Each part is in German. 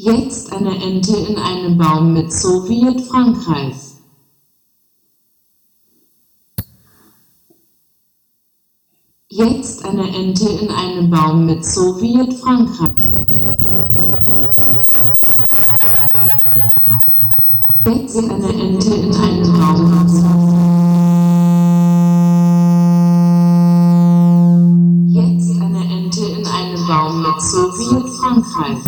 Jetzt eine Ente in einem Baum mit Sowjet Frankreich. Jetzt eine Ente in einem Baum mit Sowjet Frankreich. Jetzt eine Ente in einem Baum mit Sowjet Frankreich.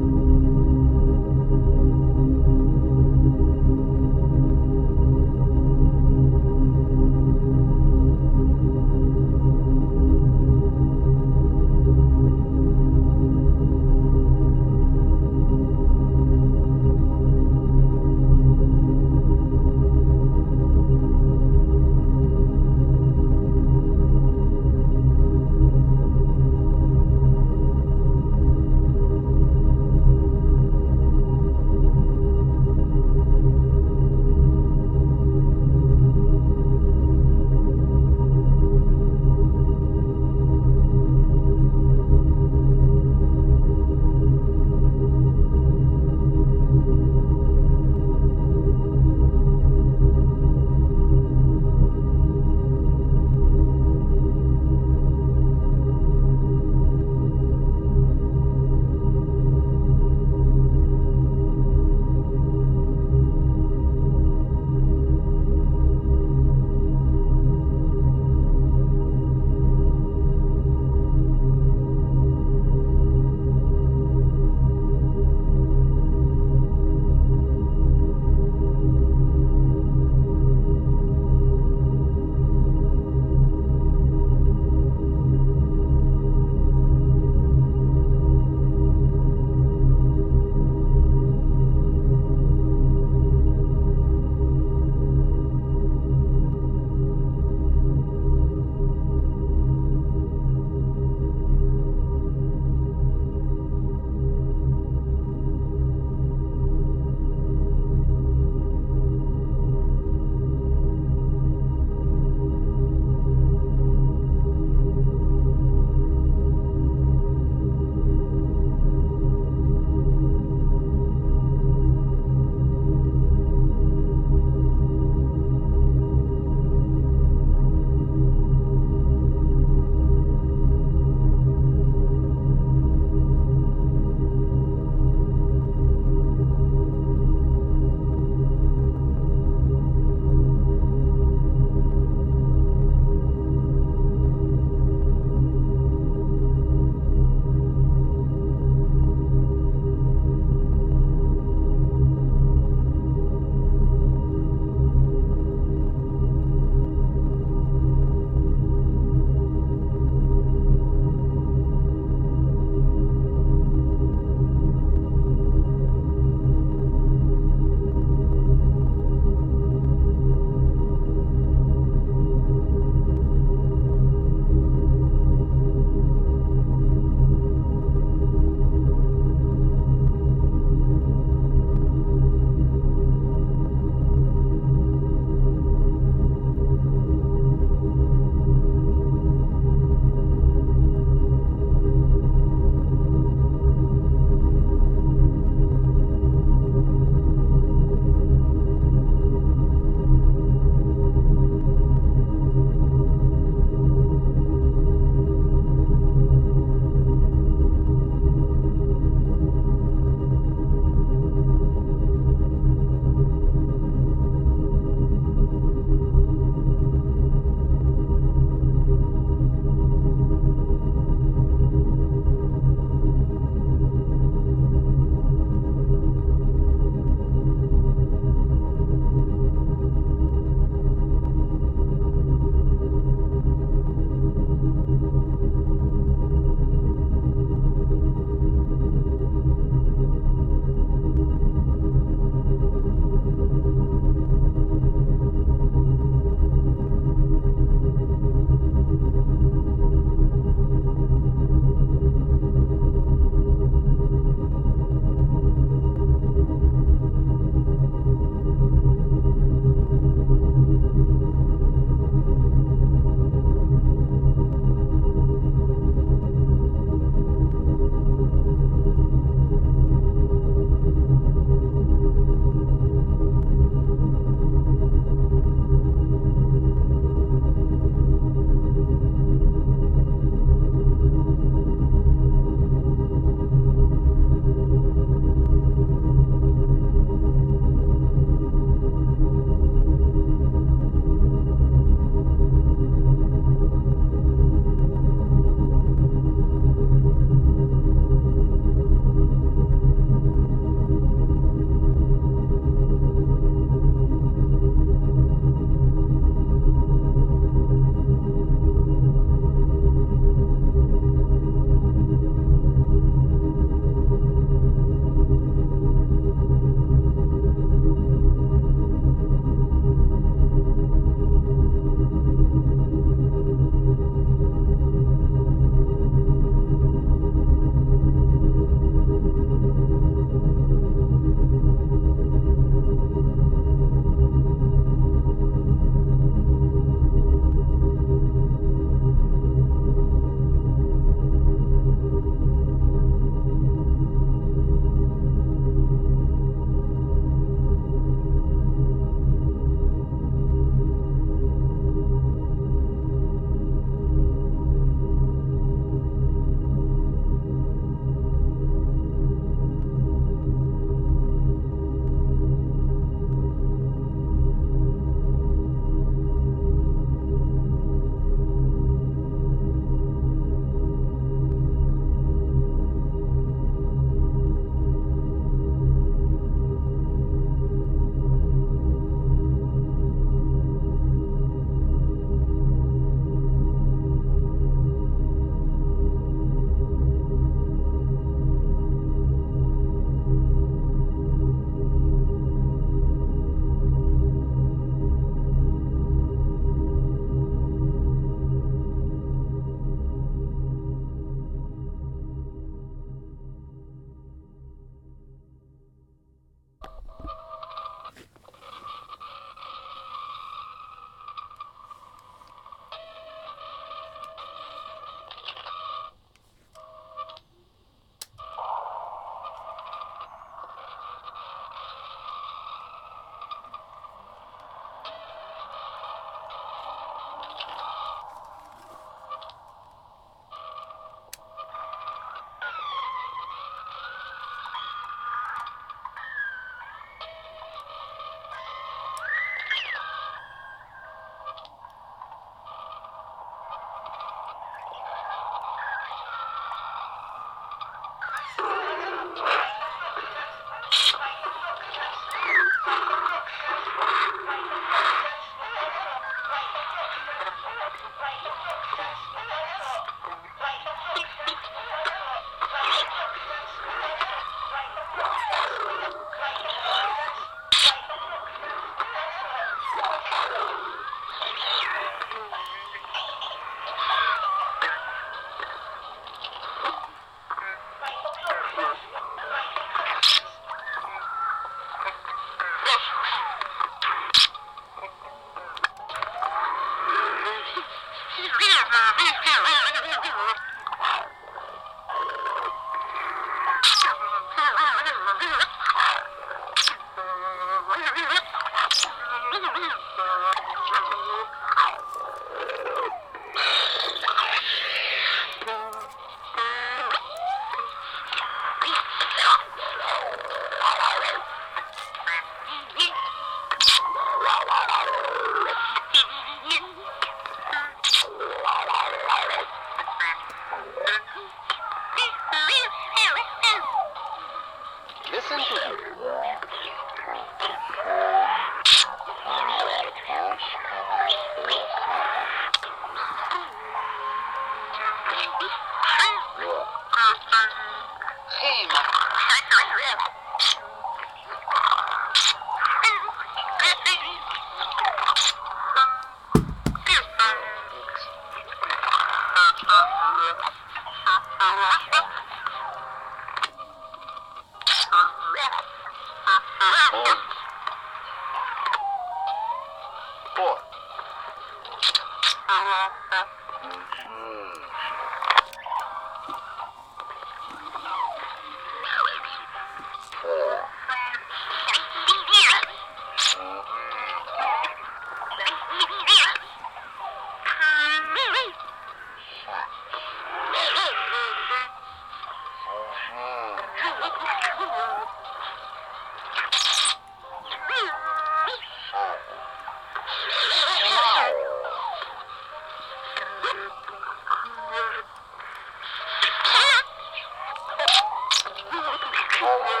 Oh,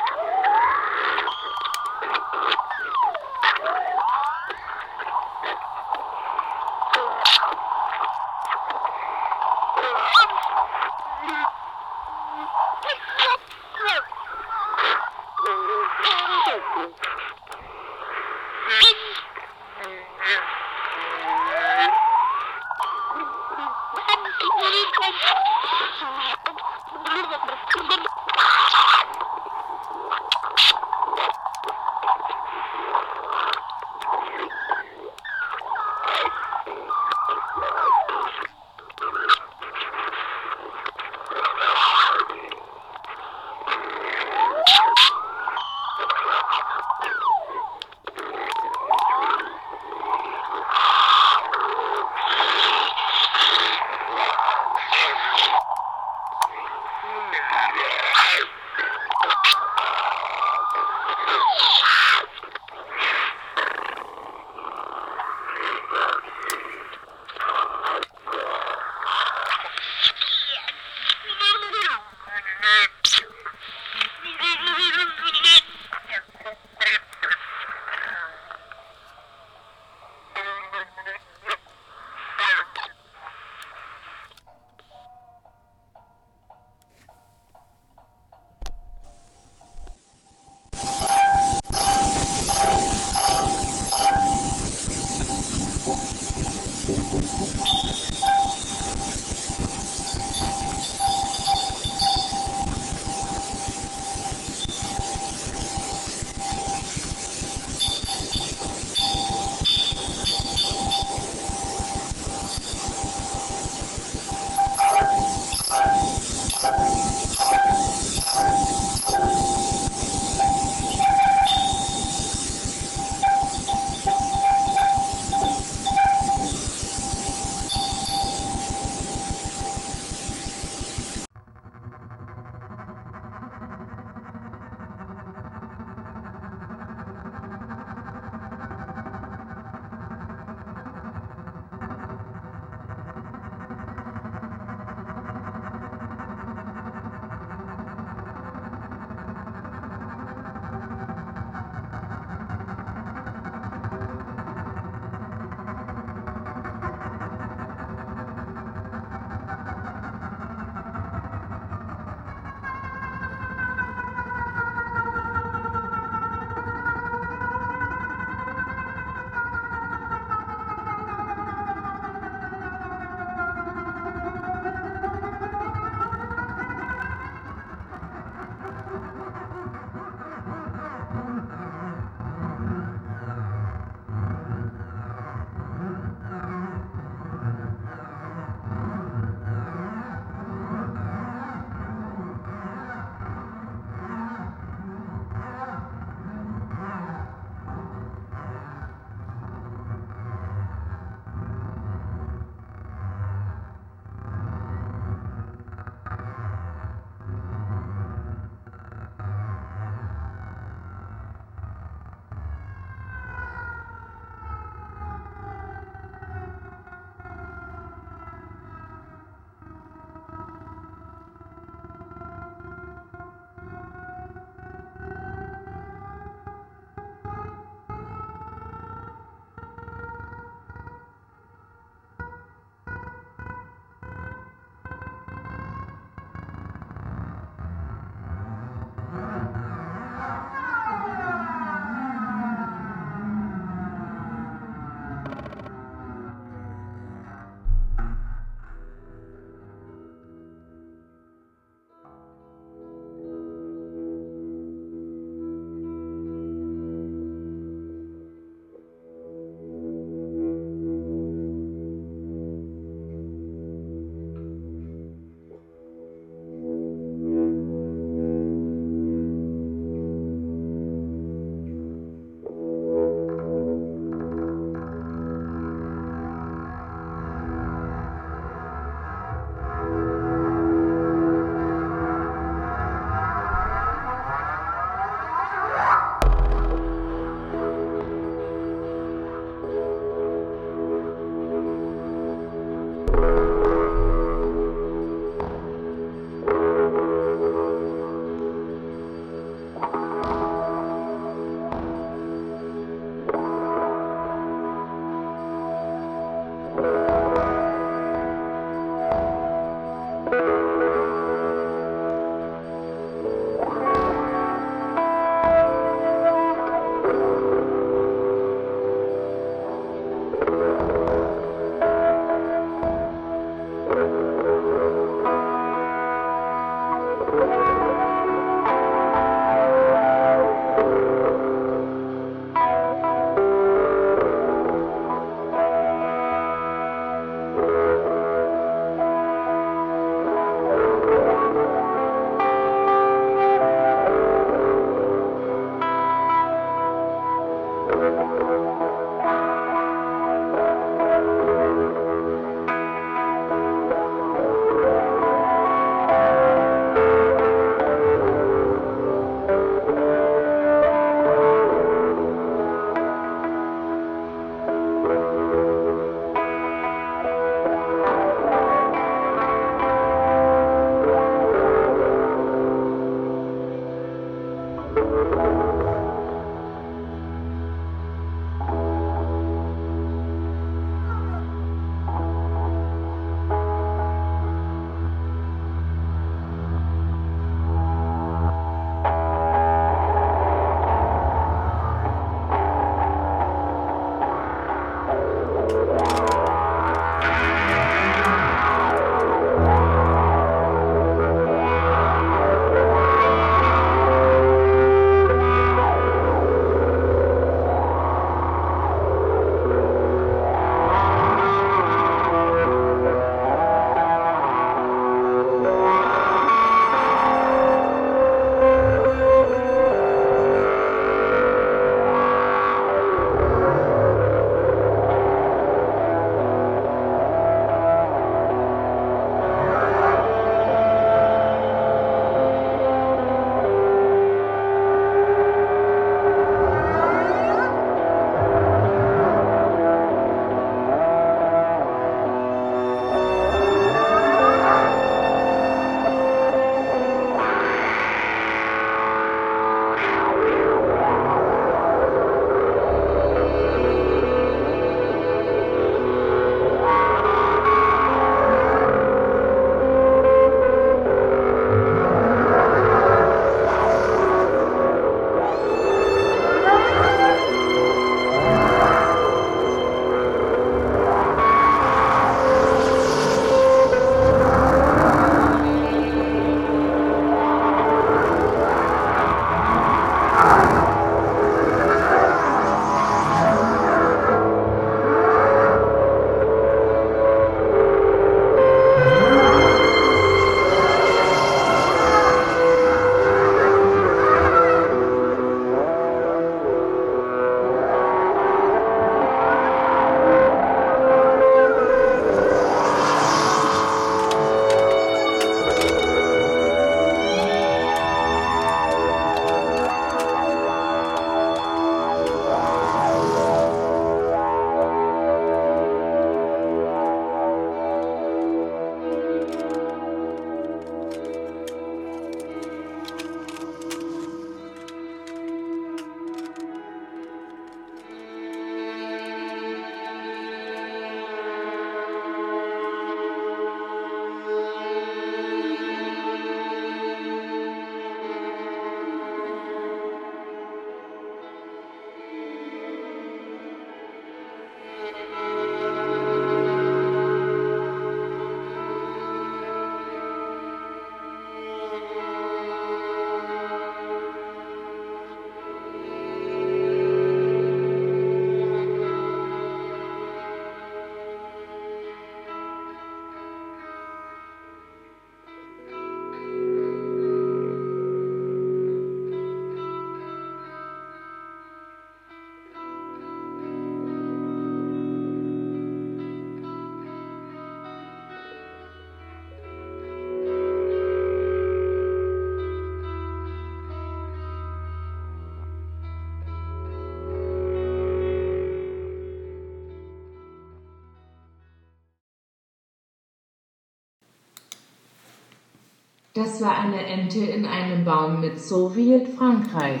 Das war eine Ente in einem Baum mit Sowjet-Frankreich.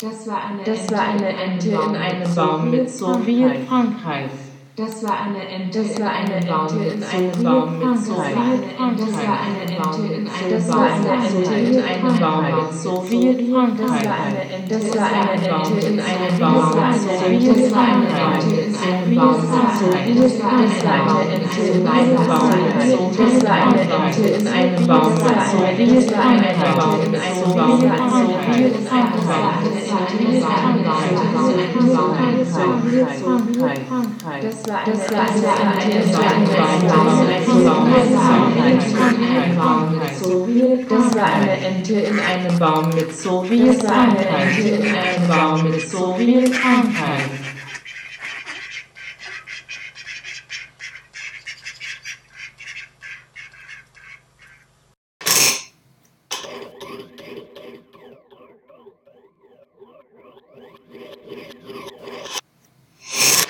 Das war eine Das Ente, war eine Ente in einem Baum mit Sowjet-Frankreich. Das war eine Ente Das in war eine einem Baum Ente mit in einem Baum mit Sowjet-Frankreich. Das war eine Ente in einem Das war eine Ente in einem Baum mit mit Sowjet-Frankreich. Das war eine Ente Das war eine Ente in einem Das Baum war mit eine Ente in einem Baum mit in einem Baum mit Das war eine Ente in einem Baum mit Das war eine Ente in einem Baum mit Das war eine Ente in einem Baum mit Das war eine Ente in einem Baum mit Das war eine Ente in einem Baum mit Sowjet-Frankreich. in einem Baum mit Sowjet-Frankreich.